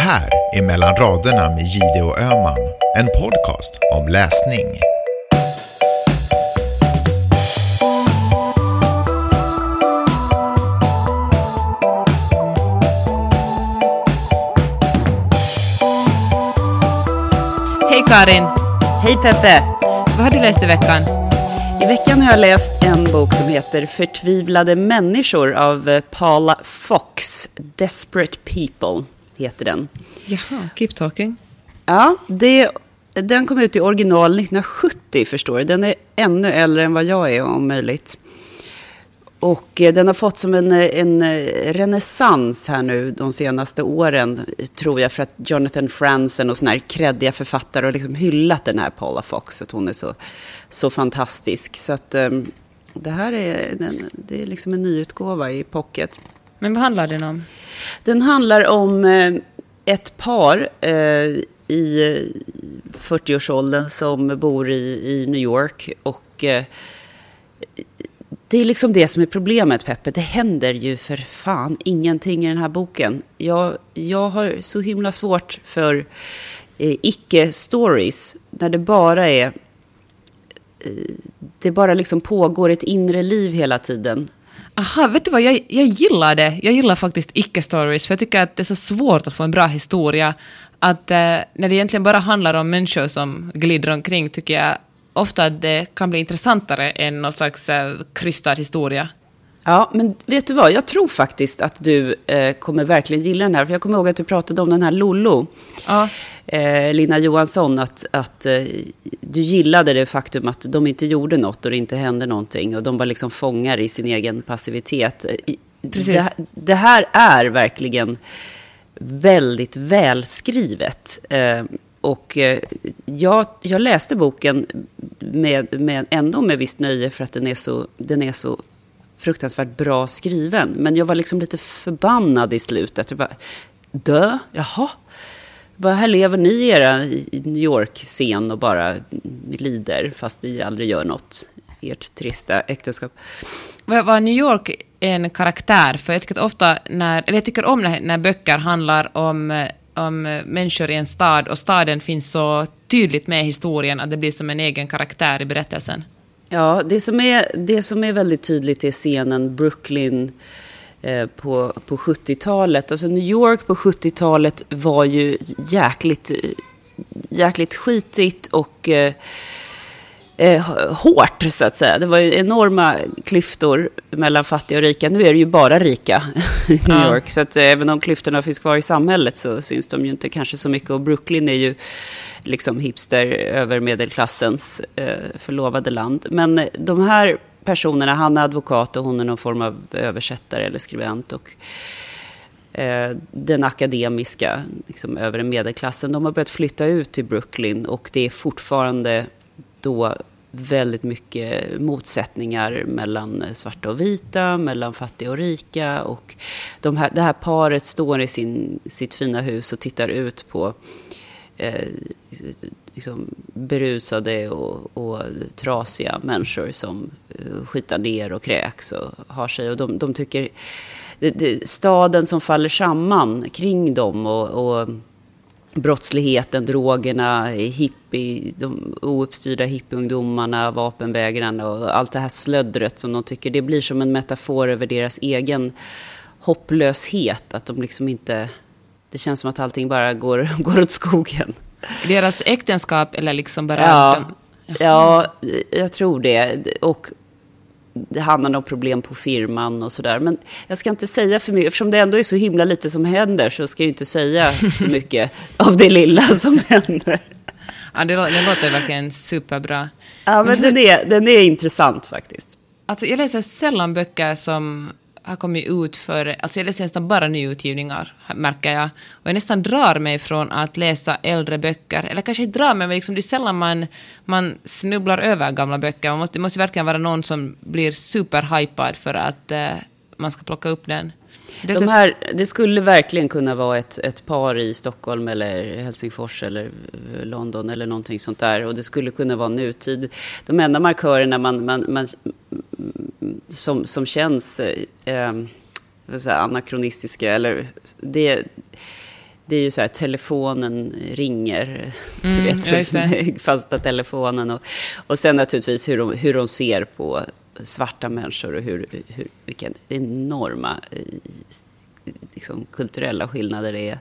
Här är Mellan raderna med Gide och Öman, en podcast om läsning. Hej Karin! Hej Peppe! Vad har du läst i veckan? I veckan har jag läst en bok som heter Förtvivlade människor av eh, Paula Fox. Desperate People heter den. Jaha, keep talking. Ja, det, den kom ut i original 1970 förstår du. Den är ännu äldre än vad jag är om möjligt. Och eh, den har fått som en, eh, en renässans här nu de senaste åren, tror jag, för att Jonathan Franzen och sådana här kreddiga författare har liksom hyllat den här Paula Fox, att hon är så, så fantastisk. Så att um, det här är, den, det är liksom en nyutgåva i pocket. Men vad handlar den om? Den handlar om eh, ett par eh, i 40-årsåldern som bor i, New York. Och eh, det är liksom det som är problemet, Peppe. Det händer ju för fan ingenting i den här boken. Jag, jag har så himla svårt för eh, icke-stories, när det bara är... Eh, det bara liksom pågår ett inre liv hela tiden. Aha, vet du vad, jag, jag gillar det. Jag gillar faktiskt icke-stories, för jag tycker att det är så svårt att få en bra historia. Att eh, när det egentligen bara handlar om människor som glider omkring, tycker jag ofta att det kan bli intressantare än någon slags eh, krystad historia. Ja, men vet du vad? Jag tror faktiskt att du eh, kommer verkligen gilla den här. För jag kommer ihåg att du pratade om den här Lollo. Ja. Eh, Lina Johansson, att, att eh, du gillade det faktum att de inte gjorde något och det inte hände någonting. Och de var liksom fångar i sin egen passivitet. Precis. Det, det här är verkligen väldigt välskrivet. Eh, och eh, jag, jag läste boken med, med, ändå med visst nöje för att den är, så, den är så fruktansvärt bra skriven. Men jag var liksom lite förbannad i slutet. Jag bara, dö? Jaha? Här lever ni i era i New York-scen och bara lider, fast ni aldrig gör något. Ert trista äktenskap. Var, New York en karaktär? För jag tycker ofta när, eller jag tycker om när, när böcker handlar om, eh, om människor i en stad och staden finns så tydligt med i historien att det blir som en egen karaktär i berättelsen. Ja, det som är, det som är väldigt tydligt är scenen Brooklyn på, på 70-talet. Alltså New York på 70-talet var ju jäkligt, eh, jäkligt skitigt och eh, eh, hårt, så att säga. Det var ju enorma klyftor mellan fattiga och rika. Nu är det ju bara rika i New. York. Så att eh, även om klyftorna finns kvar i samhället så syns de ju inte kanske så mycket. Och Brooklyn är ju liksom hipster över medelklassens eh, förlovade land. Men eh, de här personerna, han är advokat och hon är någon form av översättare eller skribent. Och eh, den akademiska, liksom övre medelklassen, de har börjat flytta ut till Brooklyn och det är fortfarande då väldigt mycket motsättningar mellan svarta och vita, mellan fattiga och rika. Och de här, det här paret står i sin, sitt fina hus och tittar ut på eh, liksom berusade och, och trasiga människor som eh, skitar ner och kräks och har sig. Och de, de tycker det, det, staden som faller samman kring dem och, och brottsligheten, drogerna, hippie, de ouppstyrda hippieungdomarna, vapenvägrarna och allt det här slöddret som de tycker, det blir som en metafor över deras egen hopplöshet, att de liksom inte, det känns som att allting bara går, går åt skogen. Deras äktenskap eller liksom bara... Ja, de, ja, jag tror det. Och det handlar om problem på firman och sådär. Men jag ska inte säga för mycket, eftersom det ändå är så himla lite som händer så ska jag inte säga så mycket av det lilla som händer. Ja, det, det låter verkligen superbra. Ja, men, men hur, den, är, den är intressant faktiskt. Alltså, jag läser sällan böcker som har kommit ut för... Alltså jag läser nästan bara nyutgivningar, märker jag. Och jag nästan drar mig från att läsa äldre böcker. Eller kanske inte drar mig, men liksom det är sällan man, man snubblar över gamla böcker. Man måste, det måste verkligen vara någon som blir superhypad för att eh, man ska plocka upp den. Det, De här, det skulle verkligen kunna vara ett, ett par i Stockholm eller Helsingfors eller London eller någonting sånt där. Och det skulle kunna vara nutid. De enda markörerna man, man, man som, som känns eh, anakronistiska, eller det, det är ju så här, telefonen ringer, mm, du vet, fasta telefonen. Och, och sen naturligtvis hur de, hur de ser på svarta människor och hur, hur, vilka enorma liksom, kulturella skillnader det är.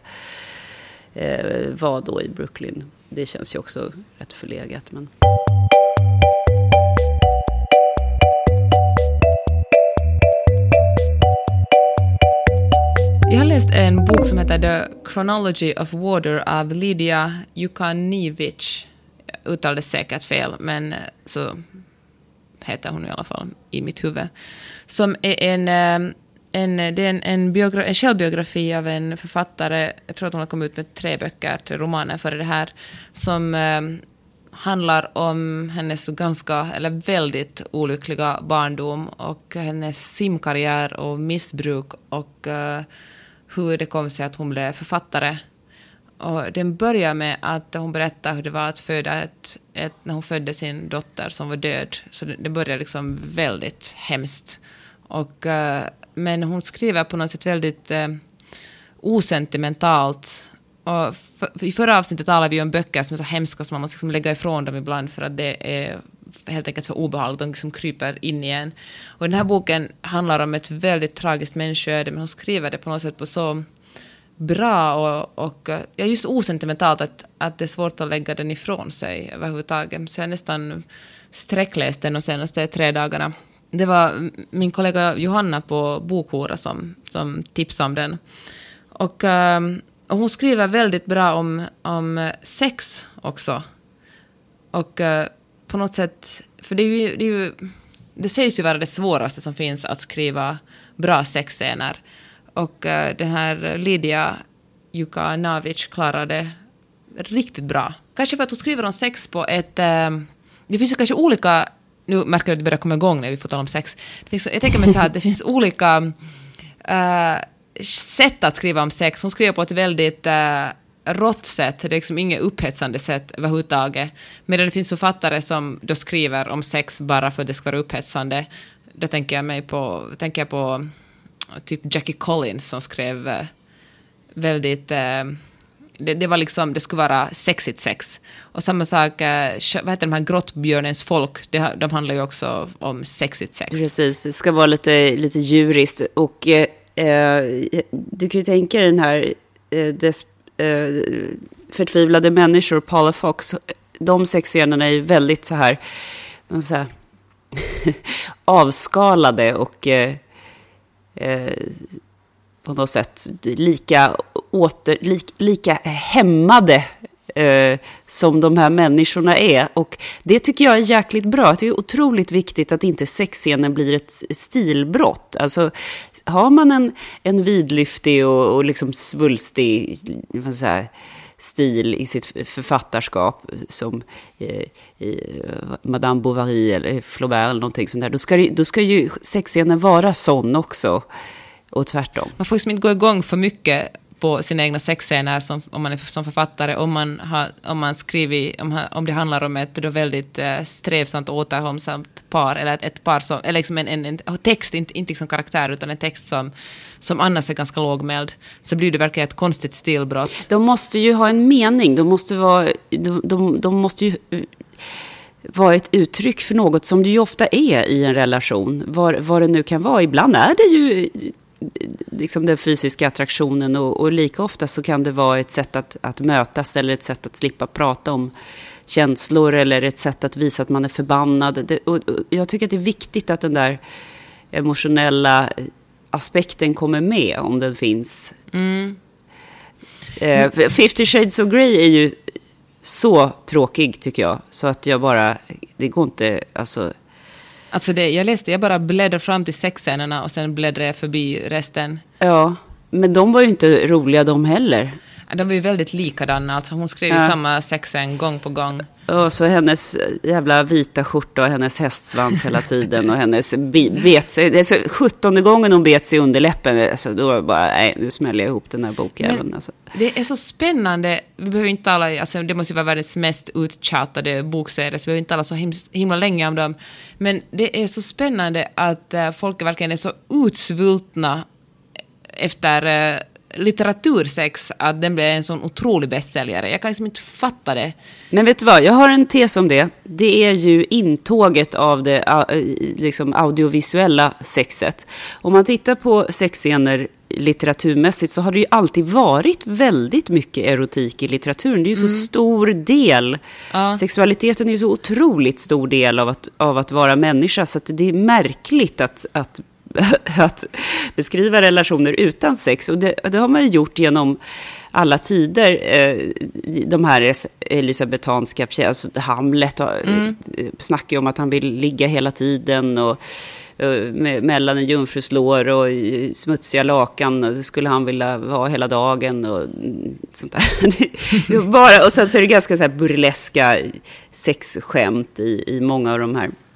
Eh, vad då i Brooklyn? Det känns ju också rätt förlegat. Men... Jag har läst en bok som heter The Chronology of Water av Lydia Jukaniewicz. Jag uttalade säkert fel, men så heter hon i alla fall i mitt huvud. Som är en, eh, en, eh, det är en, en, biogra, en självbiografi av en författare, jag tror att hon har kommit ut med tre böcker, tre romaner före det här, som eh, handlar om hennes ganska, eller väldigt olyckliga barndom och hennes simkarriär och missbruk och eh, hur det kom sig att hon blev författare. Och den börjar med att hon berättar hur det var att föda ett, ett när hon födde sin dotter som var död. Så det, det börjar liksom väldigt hemskt. Och, uh, men hon skriver på något sätt väldigt uh, osentimentalt. Och för, I förra avsnittet talade vi om böcker som är så hemska som man måste liksom lägga ifrån dem ibland för att det är helt enkelt för obehagligt, de liksom kryper in igen. Och den här boken handlar om ett väldigt tragiskt människoöde, men hon skriver det på något sätt på så bra och, och ja, just osentimentalt att, att det är svårt att lägga den ifrån sig överhuvudtaget. Så jag har nästan sträckläst den de senaste tre dagarna. Det var min kollega Johanna på Bokhora som, som tipsade om den. Och, ehm, och hon skriver väldigt bra om, om sex också. Och eh, på något sätt, för det är ju, det, är ju, det sägs ju vara det svåraste som finns att skriva bra sexscener. Och eh, uh, den här Lydia Jukanovic klarade riktigt bra. Kanske för att hon skriver om sex på ett... Uh, det finns ju kanske olika... Nu märker jag att det börjar komma igång när vi får tala om sex. Det finns, jag tänker mig så här att det finns olika uh, sätt att skriva om sex. Hon skriver på ett väldigt rått sätt, det är liksom inget upphetsande sätt överhuvudtaget. Medan det finns författare som då skriver om sex bara för att det ska vara upphetsande. Då tänker jag, mig på, tänker jag på typ Jackie Collins som skrev eh, väldigt... Eh, det, det, var liksom, det skulle vara sexigt sex. Och samma sak, eh, vad heter de här Grottbjörnens folk, det, de handlar ju också om sexigt sex. Precis, det ska vara lite, lite djuriskt. Och eh, du kan ju tänka dig den här eh, des, eh, förtvivlade människor, Paula Fox, de sexscenerna är ju väldigt så här, så här avskalade och eh, på något sätt lika, åter, lik, lika hämmade eh, som de här människorna är. Och det tycker jag är jäkligt bra. Det är otroligt viktigt att inte sexscenen blir ett stilbrott. Alltså, har man en, en vidlyftig och, och liksom svulstig säga, stil i sitt författarskap som eh, eh, Madame Bovary eller Flaubert eller någonting sånt där, då ska, det, då ska ju sexscenen vara sån också. Och tvärtom. Man får liksom inte gå igång för mycket på sina egna sexscener som, om man är som författare, om man, har, om man skriver, om, om det handlar om ett då väldigt eh, strävsamt och återhållsamt par, eller ett, ett par som, eller liksom en, en, en text, inte, inte liksom karaktär, utan en text som, som annars är ganska lågmäld, så blir det verkligen ett konstigt stilbrott. De måste ju ha en mening, de måste vara, de, de, de måste ju eh, vara ett uttryck för något som det ju ofta är i en relation, vad, vad det nu kan vara. Ibland är det ju liksom den fysiska attraktionen och, och, lika ofta så kan det vara ett sätt att, att mötas eller ett sätt att slippa prata om känslor eller ett sätt att visa att man är förbannad. Det, och, och jag tycker att det är viktigt att den där emotionella aspekten kommer med om den finns. Mm. Eh, 50 shades of Grey är ju så tråkig tycker jag. Så att jag bara, det går inte, alltså Alltså det, jag läste, jag bara bläddrade fram till sexscenerna och sen bläddrade jag förbi resten. Ja, men de var ju inte roliga de heller. De var ju väldigt likadana, alltså hon skrev ju ja. samma sexscen gång på gång. Och så hennes jävla vita skjorta och hennes hästsvans hela tiden och hennes bet sig. Det är så sjuttonde gången hon bet sig i underläppen. Alltså, då bara, nej, nu smäller jag ihop den här bokjäveln. Alltså. Det är så spännande. Vi behöver inte tala, alltså, det måste ju vara världens mest uttjatade bokserie, så vi behöver inte tala så himla länge om dem. Men det är så spännande att uh, folk verkligen är så utsvultna efter uh, litteratursex att den blev en sån otrolig bästsäljare. Jag kan liksom inte fatta det. Men vet du vad, jag har en tes om det. Det är ju intåget av det liksom audiovisuella sexet. Om man tittar på sexscener litteraturmässigt så har det ju alltid varit väldigt mycket erotik i litteraturen. Det är ju så mm. stor del. Ja. Sexualiteten är ju så otroligt stor del av att, av att vara människa. Så att det är märkligt att, att att beskriva relationer utan sex. Och det, det, har man ju gjort genom alla tider. Eh, de här elisabetanska alltså Hamlet mm. snackar ju om att han vill ligga hela tiden. och eh, mellan en jungfruslår och smutsiga lakan skulle han vilja ha hela dagen och sånt där. Bara, och sen så är det ganska så burleska sexskämt i, i många av de här Eh,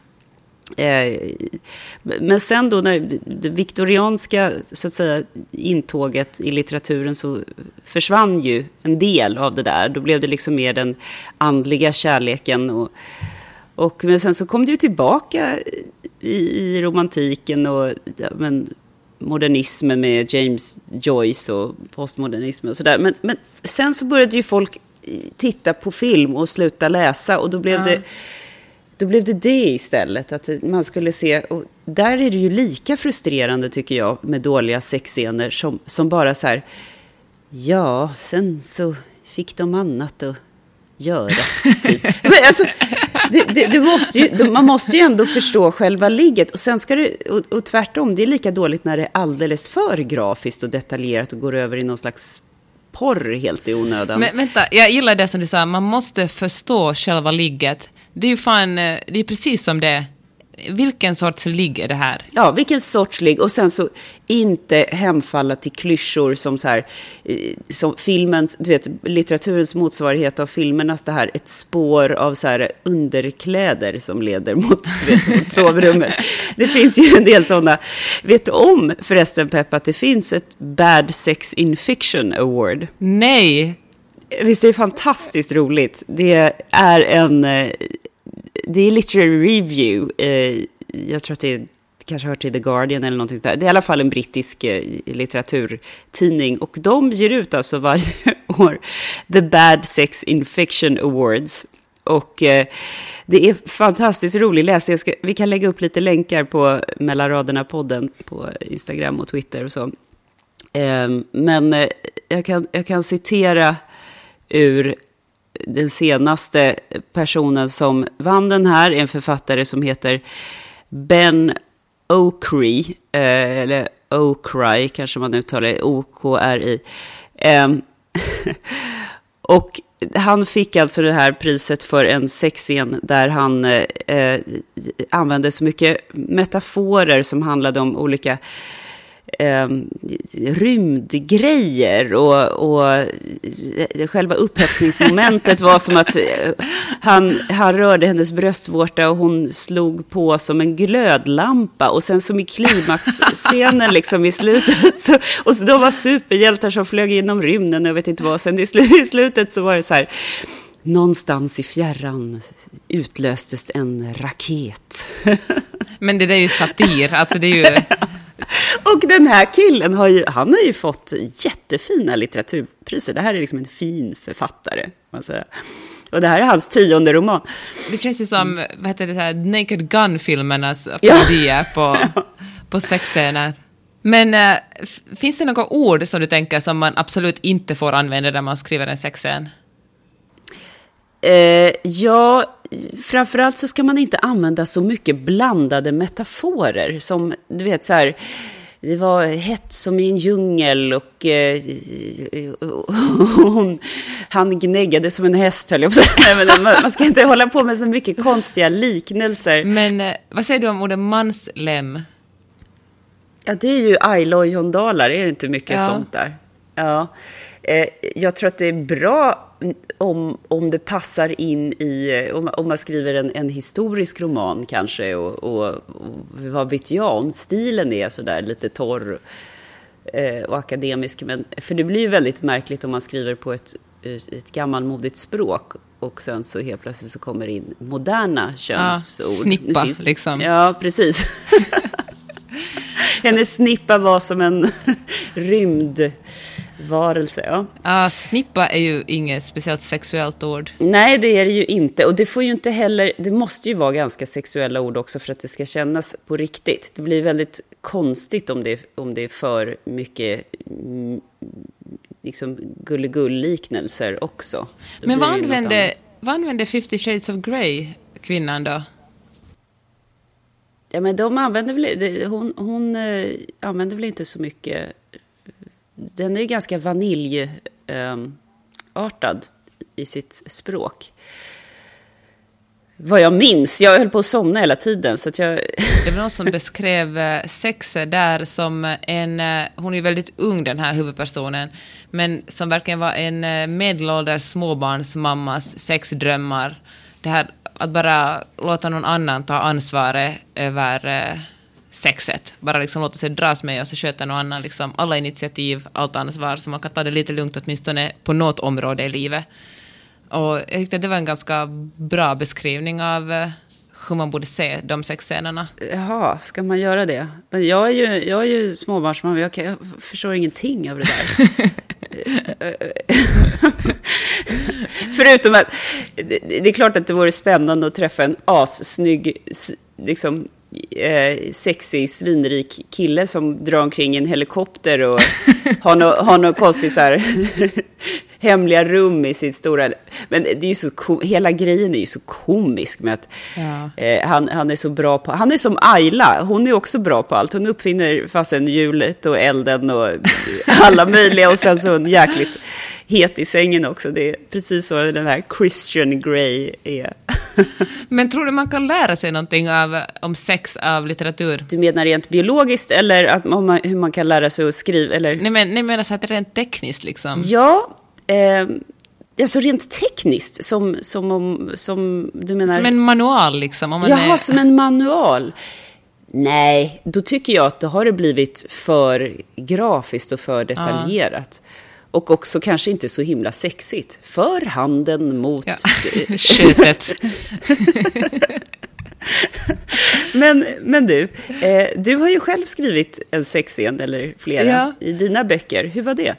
men sen då när det viktorianska så att säga, intåget i litteraturen så försvann ju en del av det där. Då blev det liksom mer den andliga kärleken. Och, och, men sen så kom det ju tillbaka i, i romantiken och ja, men, modernismen med James Joyce och postmodernismen och sådär. Men, men sen så började ju folk titta på film och sluta läsa och då blev ja. det då blev det det istället, att man skulle se... Och där är det ju lika frustrerande, tycker jag, med dåliga sexscener som, som bara så här... Ja, sen så fick de annat att göra. Typ. Men alltså, det, det, det måste ju, man måste ju ändå förstå själva ligget. Och, sen ska det, och, och tvärtom, det är lika dåligt när det är alldeles för grafiskt och detaljerat och går över i någon slags porr helt i onödan. Men vänta, jag gillar det som du sa, man måste förstå själva ligget. Det är ju fan, eh, det är precis som det vilken sorts ligg är det här? Ja, vilken sorts ligg. Och sen så inte hemfalla till klyschor som så här, som filmens, du vet, litteraturens motsvarighet av filmernas det här, ett spår av så här underkläder som leder mot, vet, mot sovrummet. Det finns ju en del sådana. Vet du om förresten, Pepp, att det finns ett Bad Sex in Fiction Award? Nej! Visst är det fantastiskt roligt? Det är en eh, det är literary review. Eh, jag tror att det kanske hör till The Guardian eller någonting sådär. Det är i alla fall en brittisk eh, litteraturtidning. Och de ger ut alltså varje år The Bad Sex in Fiction Awards. Och eh, det är fantastiskt rolig läsning. Ska, vi kan lägga upp lite länkar på Mellan raderna-podden på Instagram och Twitter och så. Eh, men eh, jag, kan, jag kan citera ur den senaste personen som vann den här är en författare som heter Ben Okri, eh, eller Okry kanske man uttalar det, O-K-R-I. Eh, och han fick alltså det här priset för en sexscen där han eh, använde så mycket metaforer som handlade om olika eh, rymdgrejer och, och själva upphetsningsmomentet var som att eh, han, han rörde hennes bröstvårta och hon slog på som en glödlampa och sen som i klimaxscenen liksom i slutet så, och så de var superhjältar som flög genom rymden och jag vet inte vad, sen i, sl i slutet så var det så här någonstans i fjärran utlöstes en raket. Men det där är ju satir, alltså det är ju... Och den här killen har ju, han har ju fått jättefina litteraturpriser. Det här är liksom en fin författare. Och det här är hans tionde roman. Det känns ju som, vad heter det, här, Naked Gun-filmernas parodier ja. på, på sexscener. Men äh, finns det några ord som du tänker som man absolut inte får använda när man skriver en sexscen? Eh, ja, framförallt så ska man inte använda så mycket blandade metaforer. Som, du vet, så här, det var hett som i en djungel och eh, hon, han gnäggade som en häst, höll jag på säga. Man ska inte hålla på med så mycket konstiga liknelser. Men eh, vad säger du om ordet manslem? Ja, det är ju Ayla och John Dalar, är det inte mycket ja. sånt där? Ja. Eh, jag tror att det är bra om, om det passar in i, om, om man skriver en, en historisk roman kanske, och, och, och, vad vet jag, om stilen är sådär lite torr eh, och akademisk. Men, för det blir ju väldigt märkligt om man skriver på ett, ett gammalmodigt språk och sen så helt plötsligt så kommer det in moderna könsord. Ja, snippa finns, liksom. Ja, precis. Hennes snippa var som en rymd varelse. Ja. Ah, snippa är ju inget speciellt sexuellt ord. Nej, det är det ju inte. Och det får ju inte heller, det måste ju vara ganska sexuella ord också för att det ska kännas på riktigt. Det blir väldigt konstigt om det, om det är för mycket mm, liksom gulligull-liknelser också. Då Men vad använde, vad använde 50 shades of Grey kvinnan då? Ja, men de använder väl, hon, hon äh, använder väl inte så mycket den är ganska vaniljartad ehm, i sitt språk. Vad jag minns, jag höll på att somna hela tiden. Så att jag... Det var någon som beskrev eh, sex där som en, eh, hon är väldigt ung den här huvudpersonen, men som verkligen var en eh, medelålders småbarnsmammas sexdrömmar. Det här att bara låta någon annan ta ansvaret över sexet. Bara liksom låta sig dras med och så sköter någon annan liksom alla initiativ, allt ansvar, så man kan ta det lite lugnt åtminstone på något område i livet. Och jag tyckte det var en ganska bra beskrivning av eh, hur man borde se de sexscenerna. Jaha, ska man göra det? Men jag är ju, jag är ju småbarnsmamma, jag, jag förstår ingenting av det där. Förutom att det, det, är klart att det vore spännande att träffa en assnygg liksom, eh, sexig, svinrik kille som drar omkring i en helikopter och har något har no konstigt så här hemliga rum i sitt stora... Men det är ju så, hela grejen är ju så komisk med att ja. eh, han, han är så bra på... Han är som Ayla, hon är också bra på allt. Hon uppfinner fasen hjulet och elden och alla möjliga och sen så en jäkligt het i sängen också. Det är precis så den här Christian Grey är. Men tror du man kan lära sig någonting av, om sex av litteratur? Du menar rent biologiskt eller att man, hur man kan lära sig att skriva? Eller? Nej, men, nej, menar så att rent tekniskt liksom. Ja, eh, Alltså rent tekniskt, som, som, om, som du menar... Som en manual liksom? Om man Jaha, är... som en manual. Nej, då tycker jag att då har det blivit för grafiskt och för detaljerat. Ja. Och också kanske inte så himla sexigt. För handen mot... Ja. Köttet. men, men du, eh, du har ju själv skrivit en sexscen, eller flera, ja. i dina böcker. Hur var det?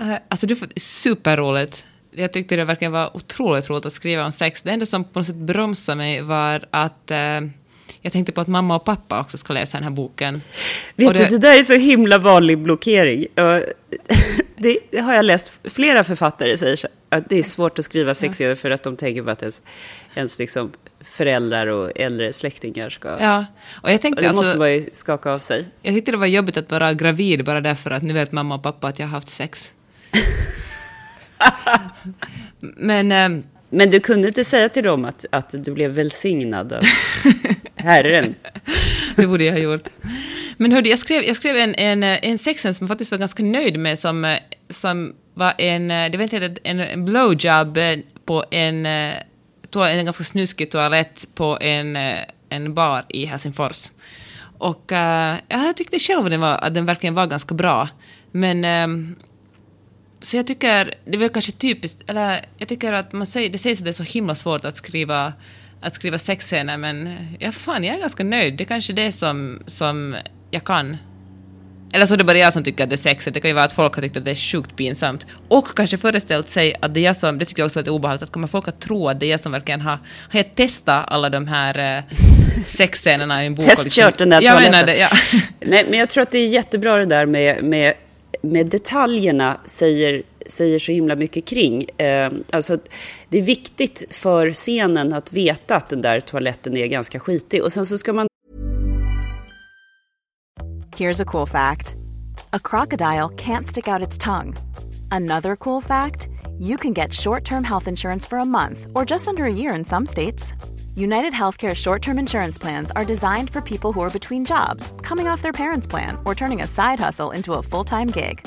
Uh, alltså, det var superroligt. Jag tyckte det verkligen var otroligt roligt att skriva om sex. Det enda som på något sätt bromsade mig var att uh, jag tänkte på att mamma och pappa också ska läsa den här boken. Vet det... du, det där är så himla vanlig blockering. Det, det har jag läst, flera författare säger att det är svårt att skriva sexscener för att de tänker på att ens, ens liksom föräldrar och äldre släktingar ska... Ja, och jag tänkte och det alltså, måste man ju skaka av sig. Jag tyckte det var jobbigt att vara gravid bara därför att nu vet mamma och pappa att jag har haft sex. Men... Ähm, men du kunde inte säga till dem att, att du blev välsignad Herren? det borde jag ha gjort. Men hörde, jag skrev, jag skrev en, en, en sexen som jag faktiskt var ganska nöjd med som, som var en, det var inte en, en blowjob på en, en ganska snuskig toalett på en, en bar i Helsingfors. Och uh, jag tyckte själv att den, var, att den verkligen var ganska bra. Men um, så jag tycker, det var kanske typiskt, eller jag tycker att man säger, det sägs att det är så himla svårt att skriva, att skriva sexscener, men ja, fan, jag är ganska nöjd. Det är kanske det som, som jag kan. Eller så är det bara jag som tycker att det är sexigt. Det kan ju vara att folk har tyckt att det är sjukt pinsamt. Och kanske föreställt sig att det är jag som, det tycker jag också är lite obehagligt, att kommer folk att tro att det är jag som verkligen har, har jag testat alla de här eh, sexscenerna i en bok? Testkört liksom, den där Jag menar det, ja. Nej, men jag tror att det är jättebra det där med, med med detaljerna säger, säger så himla mycket kring. Eh, alltså, det är viktigt för scenen att veta att den där toaletten är ganska skitig. Och sen så ska man... Here's a cool fact. A crocodile can't stick out its tongue. Another cool fact. You can get short-term health insurance for a month or just under a year in some states. United Healthcare short term insurance plans are designed for people who are between jobs, coming off their parents' plan, or turning a side hustle into a full time gig.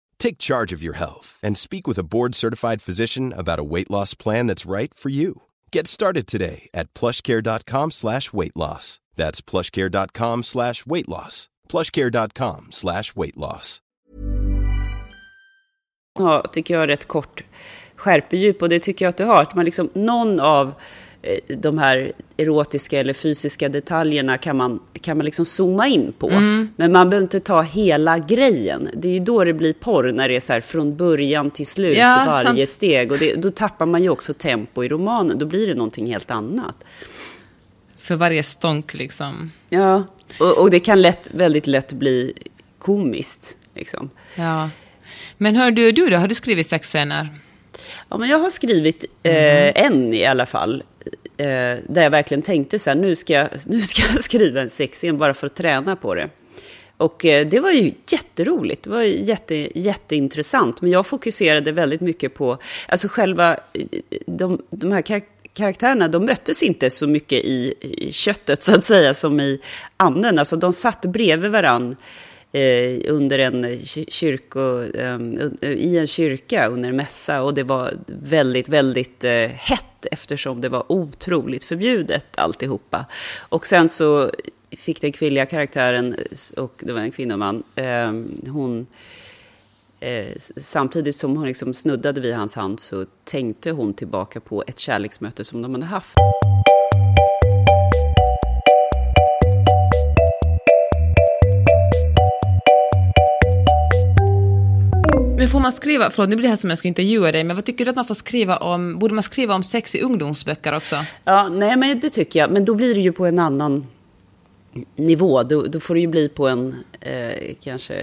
Take charge of your health and speak with a board-certified physician about a weight loss plan that's right for you. Get started today at plushcare.com slash weight loss. That's plushcare.com slash weight loss. plushcare.com slash weight loss. Ja, tycker jag är rätt kort skärpedjup och det tycker jag att du har. Att man liksom, någon av de här erotiska eller fysiska detaljerna kan man, kan man liksom zooma in på. Mm. Men man behöver inte ta hela grejen. Det är ju då det blir porr, när det är så här från början till slut, ja, varje sant. steg. Och det, då tappar man ju också tempo i romanen, då blir det någonting helt annat. För varje stånk liksom. Ja, och, och det kan lätt, väldigt lätt bli komiskt. Liksom. Ja. Men hör du, du då, har du skrivit sexscener? Ja, men jag har skrivit eh, mm. en i alla fall. Eh, där jag verkligen tänkte så här, nu ska, jag, nu ska jag skriva en sexscen bara för att träna på det. Och eh, det var ju jätteroligt, det var jätte, jätteintressant. Men jag fokuserade väldigt mycket på, alltså själva, eh, de, de här kar karaktärerna, de möttes inte så mycket i, i köttet så att säga, som i anden. Alltså de satt bredvid varandra Eh, under en kyrko, eh, i en kyrka under mässa och det var väldigt, väldigt eh, hett eftersom det var otroligt förbjudet alltihopa. Och sen så fick den kvinnliga karaktären, och det var en kvinnoman, ehm, eh, hon samtidigt som hon liksom snuddade vid hans hand så tänkte hon tillbaka på ett kärleksmöte som de hade haft. Men får man skriva, förlåt nu blir det här som jag ska intervjua dig, men vad tycker du att man får skriva om, borde man skriva om sex i ungdomsböcker också? Ja, nej men det tycker jag, men då blir det ju på en annan nivå, då, då får det ju bli på en, eh, kanske,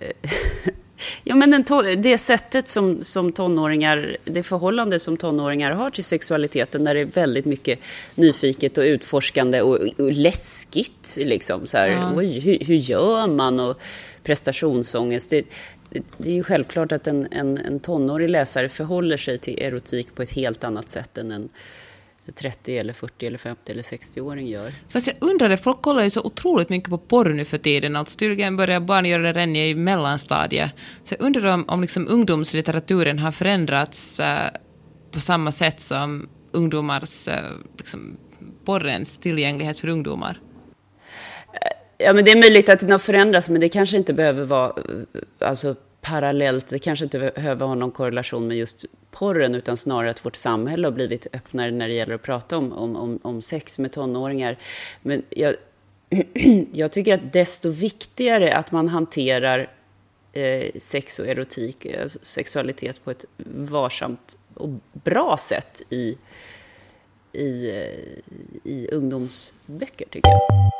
eh, Ja, men den det sättet som, som tonåringar, det förhållande som tonåringar har till sexualiteten, där det är väldigt mycket nyfiket och utforskande och, och läskigt. Liksom, så här, ja. oj, hur, hur, gör man? Och prestationsångest. Det, det är ju självklart att en, en, en tonårig läsare förhåller sig till erotik på ett helt annat sätt än en 30 eller 40 eller 50 eller 60-åring gör. Fast jag undrar, folk kollar ju så otroligt mycket på porr nu för tiden. Alltså tydligen börjar barn göra det redan i mellanstadiet. Så jag undrar om, om liksom ungdomslitteraturen har förändrats äh, på samma sätt som ungdomars, äh, liksom, porrens tillgänglighet för ungdomar. Ja, men det är möjligt att den har förändrats, men det kanske inte behöver vara eh, alltså, parallellt. Det kanske inte behöver ha någon korrelation med just porren, utan snarare att vårt samhälle har blivit öppnare när det gäller att prata om, om, om, om sex med tonåringar. Men jag, jag tycker att desto viktigare att man hanterar eh, sex och erotik, alltså sexualitet på ett varsamt och bra sätt i, i, eh, i ungdomsböcker, tycker jag.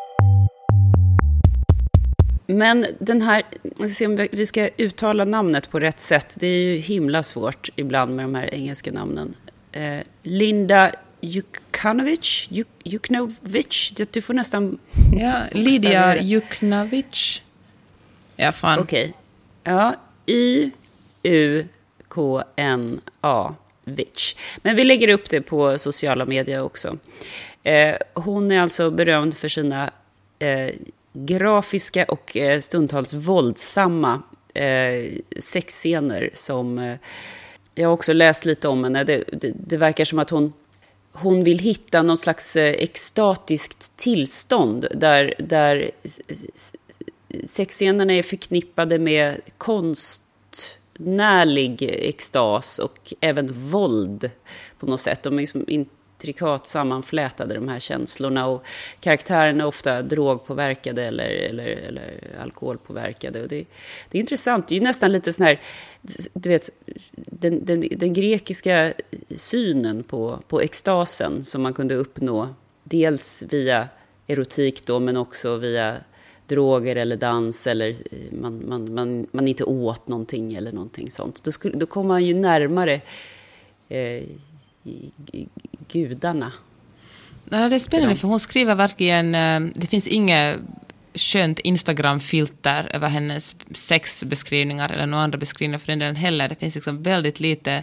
Men den här, se om vi ska uttala namnet på rätt sätt. Det är ju himla svårt ibland med de här engelska namnen. Eh, Linda Jukanovic, Juk, Juknovic, du får nästan... Ja, Lydia Juknovic. Ja, fan. Okej. Okay. Ja, I-U-K-N-A. Vic. Men vi lägger upp det på sociala medier också. Eh, hon är alltså berömd för sina eh, grafiska och eh, stundtals våldsamma eh, sexscener som eh, jag har också läst lite om henne. Det, det, det, verkar som att hon, hon vill hitta någon slags eh, extatiskt tillstånd där, där sexscenerna är förknippade med konstnärlig extas och även våld på något sätt. De är liksom intrikat sammanflätade, de här känslorna. Och karaktärerna är ofta drogpåverkade eller, eller, eller alkoholpåverkade. Och det, det är intressant, det är ju nästan lite sån här, du vet, den, den, den grekiska synen på, på extasen som man kunde uppnå, dels via erotik då, men också via droger eller dans eller man, man, man, man inte åt någonting eller någonting sånt. Då, skulle, då kommer man ju närmare eh, gudarna. Det är spännande för hon skriver verkligen, eh, det finns inget skönt Instagram-filter över hennes sexbeskrivningar eller några andra beskrivningar för den delen heller. Det finns liksom väldigt lite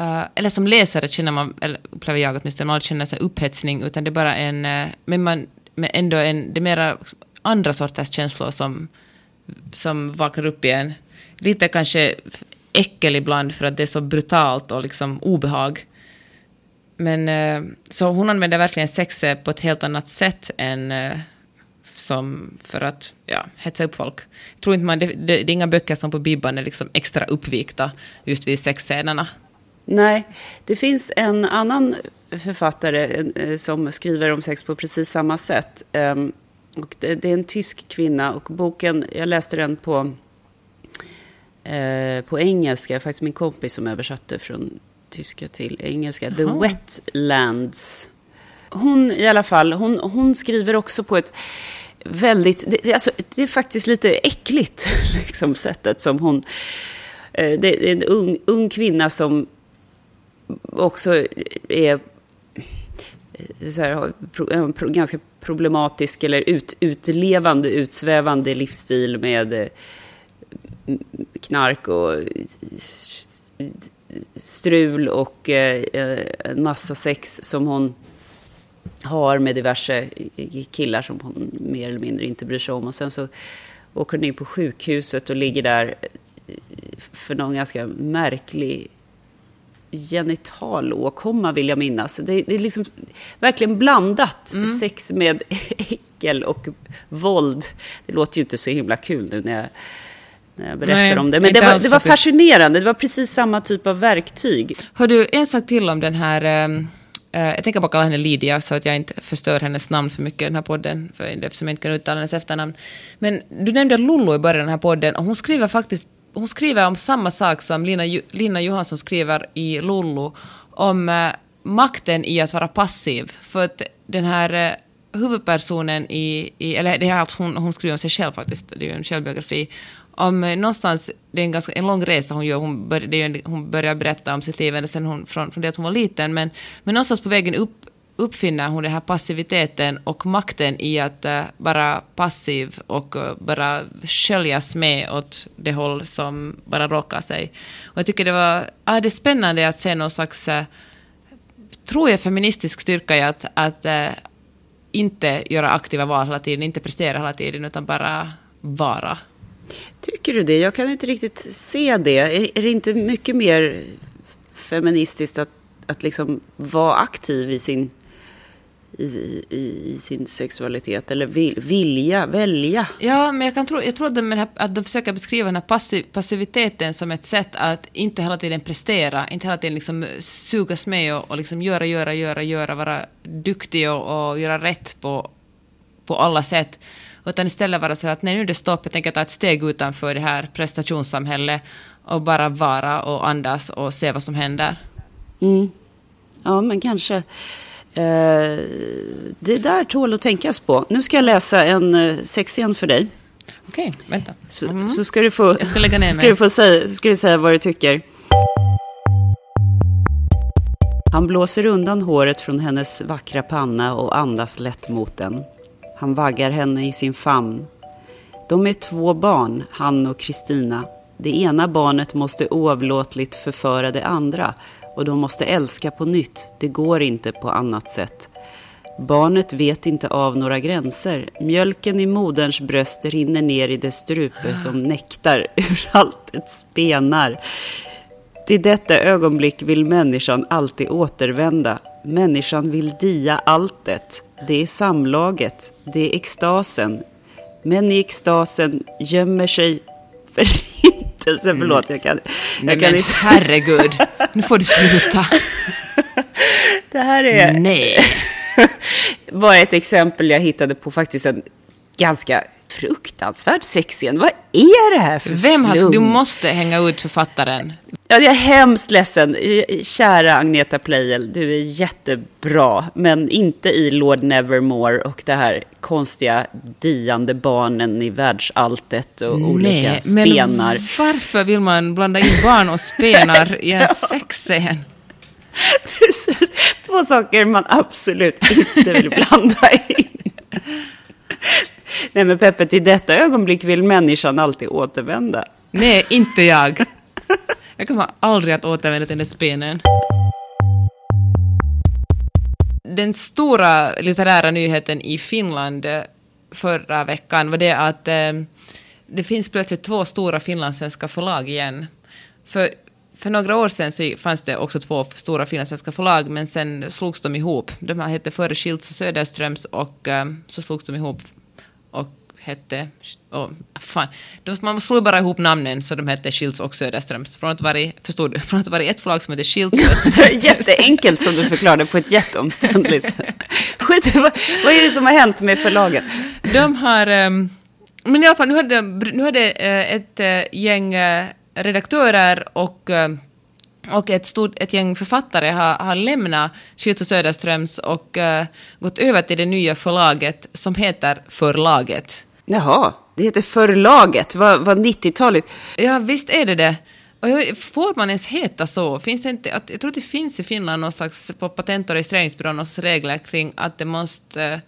Uh, eller som läsare känner man, eller upplever jag åtminstone, man känner sig upphetsning, utan det är bara en, uh, men man, men ändå en, det är mera andra sorters känslor som, som vaknar upp igen. Lite kanske äckel ibland för att det är så brutalt och liksom obehag. Men eh, så hon använder verkligen sexet eh, på ett helt annat sätt än eh, som för att ja, hetsa upp folk. Jag tror inte man, det, det, det är inga böcker som på Bibban är liksom extra uppvikta just vid sexscenerna. Nej, det finns en annan författare som skriver om sex på precis samma sätt. Ehm, och det, det, är en tysk kvinna och boken, jag läste den på, på engelska, faktiskt min kompis som översatte från tyska till engelska. The Wetlands. Hon i alla fall, hon, hon skriver också på ett väldigt, det, alltså, det är faktiskt lite äckligt, liksom sättet som hon, eh, det är en ung, ung kvinna som också är så här, ganska problematisk eller ut, utlevande, utsvävande livsstil med eh, knark och strul och eh, en massa sex som hon har med diverse killar som hon mer eller mindre inte bryr sig om. Och sen så åker hon in på sjukhuset och ligger där för någon ganska märklig genitalåkomma vill jag minnas. Det, det är liksom verkligen blandat mm. sex med äckel och våld. Det låter ju inte så himla kul nu när jag, när jag berättar Nej, om det. Men det var, det var fascinerande. Det var precis samma typ av verktyg. Hör du, en sak till om den här... Uh, jag tänker bara kalla henne Lydia så att jag inte förstör hennes namn för mycket i den här podden, för, eftersom jag inte kan uttala hennes efternamn. Men du nämnde Lollo i början av den här podden och hon skriver faktiskt hon skriver om samma sak som Lina, Lina Johansson skriver i Lollo, om eh, makten i att vara passiv. För att den här eh, huvudpersonen i, i eller det är allt hon, hon skriver om sig själv faktiskt, det är ju en självbiografi, om eh, någonstans, det är en ganska en lång resa hon gör, hon, bör, det är, hon börjar berätta om sitt liv sen hon, från, från det att hon var liten, men, men någonstans på vägen upp uppfinner hon den här passiviteten och makten i att uh, vara passiv och uh, bara sköljas med åt det håll som bara råkar sig. Och jag tycker det var ja, det är spännande att se någon slags, uh, tror jag, feministisk styrka i att, att inte göra aktiva val hela tiden, inte prestera hela tiden, utan bara vara. Tycker du det? Jag kan inte riktigt se det. Är, är det inte mycket mer feministiskt att, att liksom vara aktiv i sin i, i, i sin sexualitet. Eller vil, vilja, välja. Ja, men jag, kan tro, jag tror att de, att de försöker beskriva den här passiv, passiviteten som ett sätt att inte hela tiden prestera, inte hela tiden liksom sugas med och, och liksom göra, göra, göra, göra, vara duktig och, och göra rätt på, på alla sätt. Utan istället vara så att nej, nu är det stopp, jag tänker ta ett steg utanför det här prestationssamhället och bara vara och andas och se vad som händer. Mm. Ja, men kanske. Eh, det där tål att tänkas på. Nu ska jag läsa en eh, sexscen för dig. Okej, vänta. Så, mm. så ska du få, jag ska lägga ner mig. Ska du få säga, ska du säga vad du tycker. Han blåser undan håret från hennes vackra panna och andas lätt mot den. Han vaggar henne i sin famn. De är två barn, han och Kristina. Det ena barnet måste oavlåtligt förföra det andra och de måste älska på nytt. Det går inte på annat sätt. Barnet vet inte av några gränser. Mjölken i moderns bröst rinner ner i dess strupe som nektar ur allt ett spenar. Till detta ögonblick vill människan alltid återvända. Människan vill dia alltet. Det är samlaget. Det är extasen. Men i extasen gömmer sig förintelse. Förlåt, jag kan, jag Nej, kan men inte. herregud, nu får du sluta. Det här är Nej. bara ett exempel jag hittade på faktiskt en ganska fruktansvärd sexscen. Vad är det här för Vem har flum? Du måste hänga ut författaren. Ja, jag är hemskt ledsen. Kära Agneta Pleijel, du är jättebra. Men inte i Lord Nevermore och det här konstiga diande barnen i världsalltet och olika Nej, spenar. men varför vill man blanda in barn och spenar i en sexscen? Precis. Två saker man absolut inte vill blanda in. Nej men Peppe, till detta ögonblick vill människan alltid återvända. Nej, inte jag. Jag kommer aldrig att återvända till den spenen. Den stora litterära nyheten i Finland eh, förra veckan var det att eh, det finns plötsligt två stora finlandssvenska förlag igen. För, för några år sedan så fanns det också två stora finlandssvenska förlag, men sen slogs de ihop. De här hette före Schilds och Söderströms och eh, så slogs de ihop och hette... Oh, fan. De, man slog bara ihop namnen så de hette Schilds och Söderströms. Från att vara, förstod du? Från att vara ett förlag som hette Schilds jätteenkelt som du förklarade på ett jätteomständligt sätt. Skit, vad, vad är det som har hänt med förlaget? De har... Um, men i alla fall, nu hade, nu hade uh, ett uh, gäng uh, redaktörer och och ett, stort, ett gäng författare har, har lämnat Schilds och Söderströms och uh, gått över till det nya förlaget som heter Förlaget. Jaha, det heter Förlaget. Vad, vad 90-talet? Ja, visst är det det. Och får man ens heta så? Finns det inte, jag tror att det finns i Finland någon slags, på Patent och registreringsbyrån, regler kring att, det måste,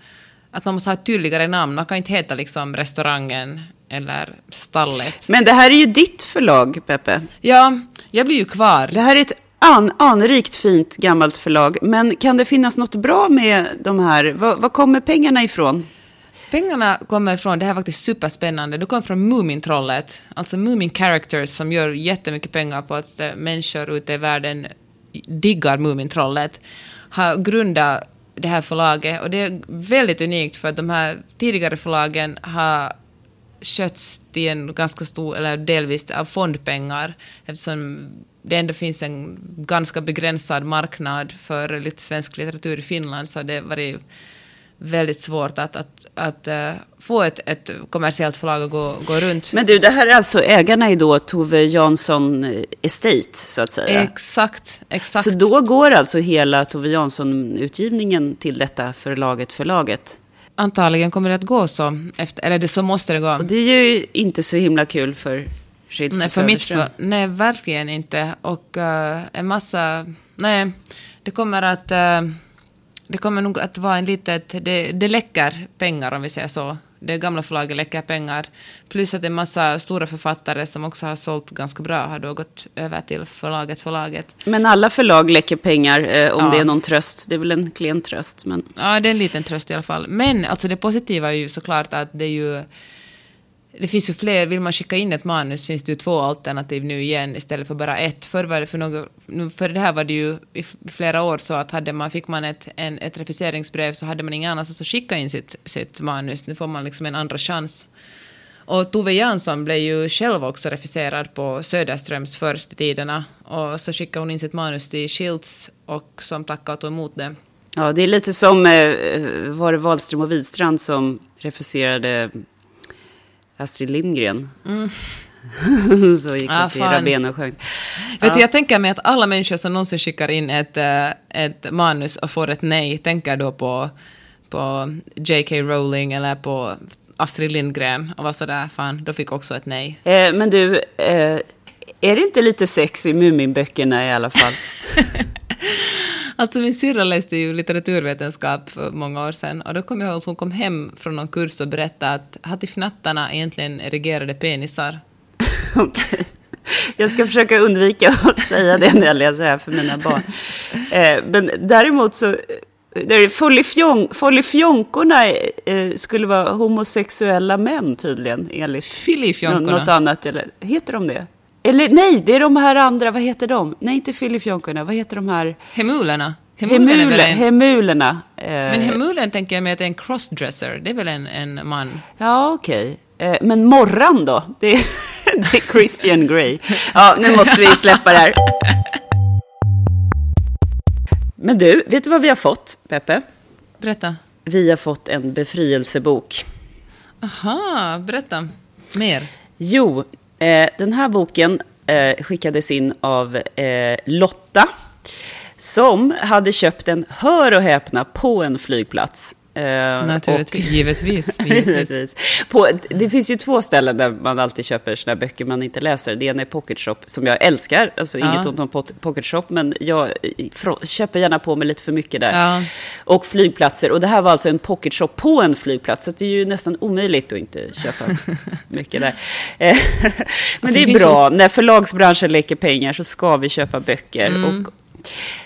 att man måste ha ett tydligare namn. Man kan inte heta liksom restaurangen eller stallet. Men det här är ju ditt förlag, Peppe. Ja, jag blir ju kvar. Det här är ett an, anrikt fint gammalt förlag. Men kan det finnas något bra med de här? Var, var kommer pengarna ifrån? Pengarna kommer ifrån, det här är faktiskt superspännande, de kommer från Mumintrollet, alltså Mumin Characters som gör jättemycket pengar på att eh, människor ute i världen diggar Mumintrollet, har grundat det här förlaget och det är väldigt unikt för att de här tidigare förlagen har skötts till en ganska stor, eller delvis av fondpengar, eftersom det ändå finns en ganska begränsad marknad för lite svensk litteratur i Finland, så det har varit väldigt svårt att, att, att uh, få ett, ett kommersiellt förlag att gå, gå runt. Men du, det här är alltså ägarna i då Tove Jansson Estate, så att säga? Exakt, exakt. Så då går alltså hela Tove Jansson-utgivningen till detta förlaget, förlaget? Antagligen kommer det att gå så, efter, eller det, så måste det gå. Och det är ju inte så himla kul för Schilds nej, för mitt för, Nej, verkligen inte. Och uh, en massa... Nej, det kommer att... Uh, det kommer nog att vara en litet... Det, det läcker pengar, om vi säger så. Det gamla förlaget läcker pengar. Plus att en massa stora författare som också har sålt ganska bra har då gått över till förlaget, förlaget. Men alla förlag läcker pengar, eh, om ja. det är någon tröst. Det är väl en klen tröst. Men... Ja, det är en liten tröst i alla fall. Men alltså det positiva är ju såklart att det är ju det finns ju fler, vill man skicka in ett manus finns det ju två alternativ nu igen istället för bara ett. Förr var det för, något, för det här var det ju i flera år så att hade man, fick man ett, en, ett refuseringsbrev så hade man ingen annanstans att skicka in sitt, sitt manus. Nu får man liksom en andra chans. Och Tove Jansson blev ju själv också refuserad på Söderströms först i tiderna. Och så skickade hon in sitt manus till Schilds och som tackade och tog emot det. Ja, det är lite som, eh, eh, var det Wahlström och Widstrand som refuserade Astrid Lindgren? Mm. så gick hon ah, till Rabén och sjöng. Vet ja. du, jag tänker mig att alla människor som någonsin skickar in ett, eh, ett manus och får ett nej, tänker då på, på J.K. Rowling eller på Astrid Lindgren och var sådär, fan, då fick också ett nej. Eh, men du, eh, är det inte lite sex i Muminböckerna i alla fall? Alltså min syrra läste ju litteraturvetenskap för många år sedan och då kom jag ihåg att hon kom hem från någon kurs och berättade att hattifnattarna egentligen erigerade penisar. Jag ska försöka undvika att säga det när jag läser det här för mina barn. Eh, men däremot så Follifjonkorna eh, skulle vara homosexuella män tydligen, enligt något annat. Eller, heter de det? Eller nej, det är de här andra, vad heter de? Nej, inte Filifjonkorna, vad heter de här? Hemulerna. En... Hemulerna. Eh... Men hemulen tänker jag mig att det är en crossdresser, det är väl en, en man? Ja, okej. Okay. Eh, men Morran då? Det är, det är Christian Grey. Ja, nu måste vi släppa det här. Men du, vet du vad vi har fått, Peppe? Berätta. Vi har fått en befrielsebok. Aha, berätta. Mer. Jo, eh, den här boken eh, skickades in av eh, Lotta. Som hade köpt en, hör och häpna, på en flygplats. Uh, Naturligtvis, och, givetvis. givetvis. På, det finns ju två ställen där man alltid köper såna böcker man inte läser. Det ena är Pocket Shop, som jag älskar. Alltså ja. inget ont om Pocket Shop, men jag köper gärna på mig lite för mycket där. Ja. Och flygplatser. Och det här var alltså en Pocket Shop på en flygplats, så det är ju nästan omöjligt att inte köpa mycket där. Eh, men alltså, det är bra, så... när förlagsbranschen leker pengar så ska vi köpa böcker. Mm. Och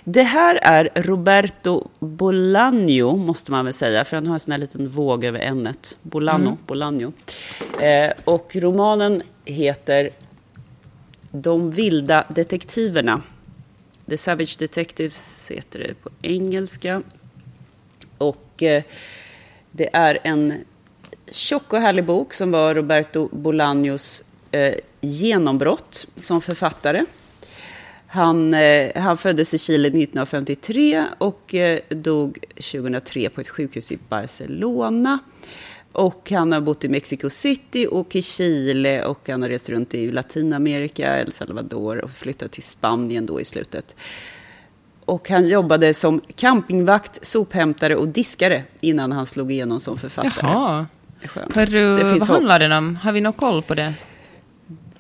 det här är Roberto Bolaño, måste man väl säga, för han har en sån här liten våg över ämnet. Bolano, mm. Bolaño. Eh, och romanen heter De vilda detektiverna. The Savage Detectives heter det på engelska. Och eh, det är en tjock och härlig bok som var Roberto Bolaños eh, genombrott som författare. Han, eh, han föddes i Chile 1953 och eh, dog 2003 på ett sjukhus i Barcelona. Och han har bott i Mexico City och i Chile och han har rest runt i Latinamerika, El Salvador och flyttat till Spanien då i slutet. Och han jobbade som campingvakt, sophämtare och diskare innan han slog igenom som författare. Jaha. Peru, vad handlar den om? Har vi någon koll på det?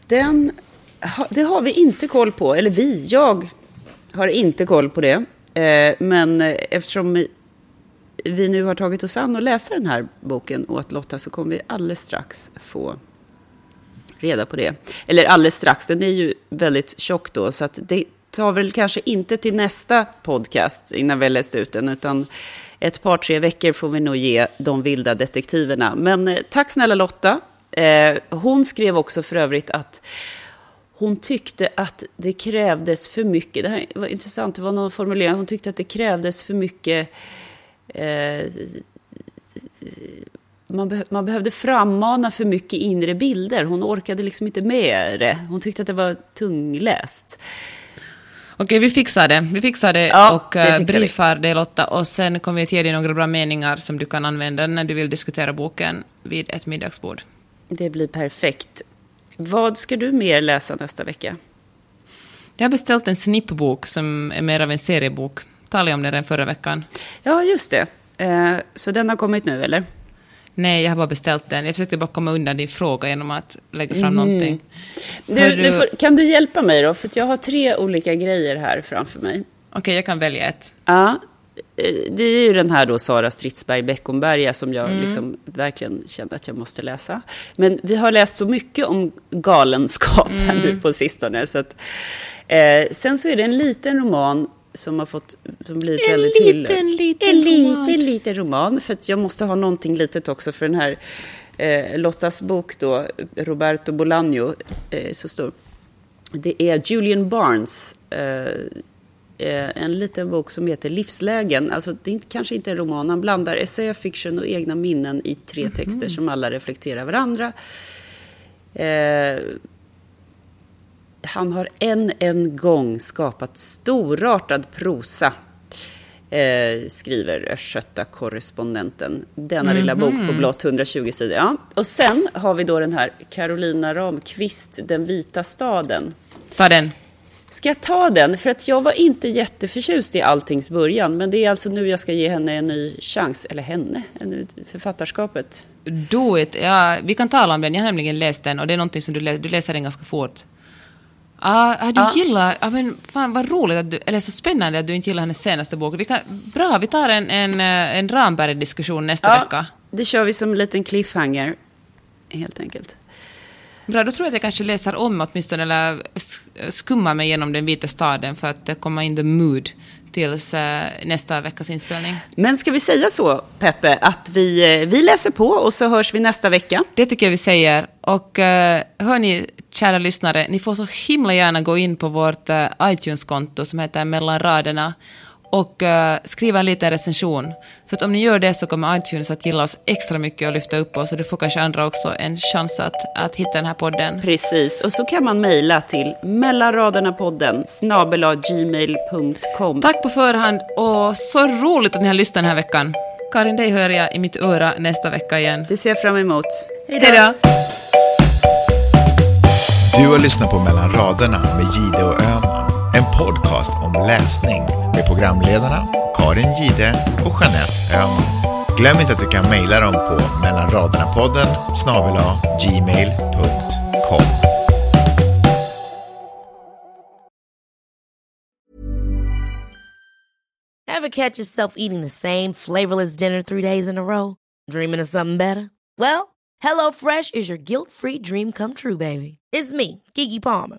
Den det har vi inte koll på, eller vi, jag har inte koll på det. Eh, men eh, eftersom vi nu har tagit oss an att läsa den här boken åt Lotta så kommer vi alldeles strax få reda på det. Eller alldeles strax, den är ju väldigt tjock då, så att det tar väl kanske inte till nästa podcast innan vi har läst ut den, utan ett par, tre veckor får vi nog ge de vilda detektiverna. Men eh, tack snälla Lotta. Hon skrev också för övrigt att hon tyckte att det krävdes för mycket. Det här var intressant, det var någon formulering. Hon tyckte att det krävdes för mycket... Eh, man, be man, behövde frammana för mycket inre bilder. Hon orkade liksom inte med det. Hon tyckte att det var tungläst. Okej, vi fixar det. Vi fixar det ja, och uh, briefar det Lotta och sen kommer vi att ge dig några bra meningar som du kan använda när du vill diskutera boken vid ett middagsbord. Det blir perfekt. Vad ska du mer läsa nästa vecka? Jag har beställt en snippbok som är mer av en seriebok. Talade om den förra veckan? Ja, just det. Eh, så den har kommit nu, eller? Nej, jag har bara beställt den. Jag försökte bara komma undan din fråga genom att lägga fram mm. någonting. Du, du får, kan du hjälpa mig då? För jag har tre olika grejer här framför mig. Okej, okay, jag kan välja ett. Ja, det är ju den här då Sara Stridsberg Beckomberga som jag mm. liksom verkligen kände att jag måste läsa. Men vi har läst så mycket om galenskap här mm. nu på sistone. Så att, eh, sen så är det en liten roman som har fått, som blivit en väldigt liten, till, liten, en liten, liten roman. För att jag måste ha någonting litet också för den här Eh, Lottas bok då, Roberto Bolaño, eh, så stor. Det är Julian Barnes, eh, en liten bok som heter Livslägen. Alltså, det är kanske inte en roman, han blandar essä, fiction och egna minnen i tre Mhm. texter som alla reflekterar varandra. Eh, han har än en gång skapat storartad prosa, eh, skriver Östgöta-korrespondenten. Denna lilla bok på blott 120 sidor. Ja. Och sen har vi då den här Carolina Ramqvist, Den vita staden. Ta den. Ska jag ta den? För att jag var inte jätteförtjust i alltings början. Men det är alltså nu jag ska ge henne en ny chans. Eller henne, en- författarskapet. Do it. Ja, vi kan tala om den. Jag har nämligen läst den och det är någonting som du, lä- du läser den ganska fort. Ah, ah, du Ja. gillar... Ah, men fan vad roligt, att du, eller så spännande att du inte gillar hennes senaste bok. Vi kan, bra, vi tar en, en, eh, en Ramberg-diskussion nästa vecka. det kör vi som en liten cliffhanger. Helt enkelt. Bra, då tror jag att jag kanske läser om åtminstone, eller sk- skummar mig igenom Den vita staden för att eh, komma in the mood tills eh, nästa veckas inspelning. Men ska vi säga så, Peppe, att vi, eh, vi läser på och så hörs vi nästa vecka. Det tycker jag vi säger. Och uh, hör ni, kära lyssnare, ni får så himla gärna gå in på vårt iTunes-konto som heter Mellan raderna och eh, skriva en liten recension. För att om ni gör det så kommer iTunes att gilla oss extra mycket och lyfta upp oss och då får kanske andra också en chans att, att hitta den här podden. Precis, och så kan man mejla till mellanraderna-podden snabel-gmail.com. Tack på förhand och så roligt att ni har lyssnat den här veckan. Karin, dig hör jag i mitt öra nästa vecka igen. Det ser jag fram emot. Hej Hej då! Du har lyssnat på Mellan raderna med Gide och Öman. En podcast om läsning med programledarna Karin Gide och Jeanette Öhman. Glöm inte att du kan mejla dem på mellanraderna-podden snabel gmail.com. Have catch yourself eating the same flavorless dinner three days in a row? Dreaming of something better? Well, HelloFresh is your guilt free dream come true, baby. It's me, Gigi Palmer.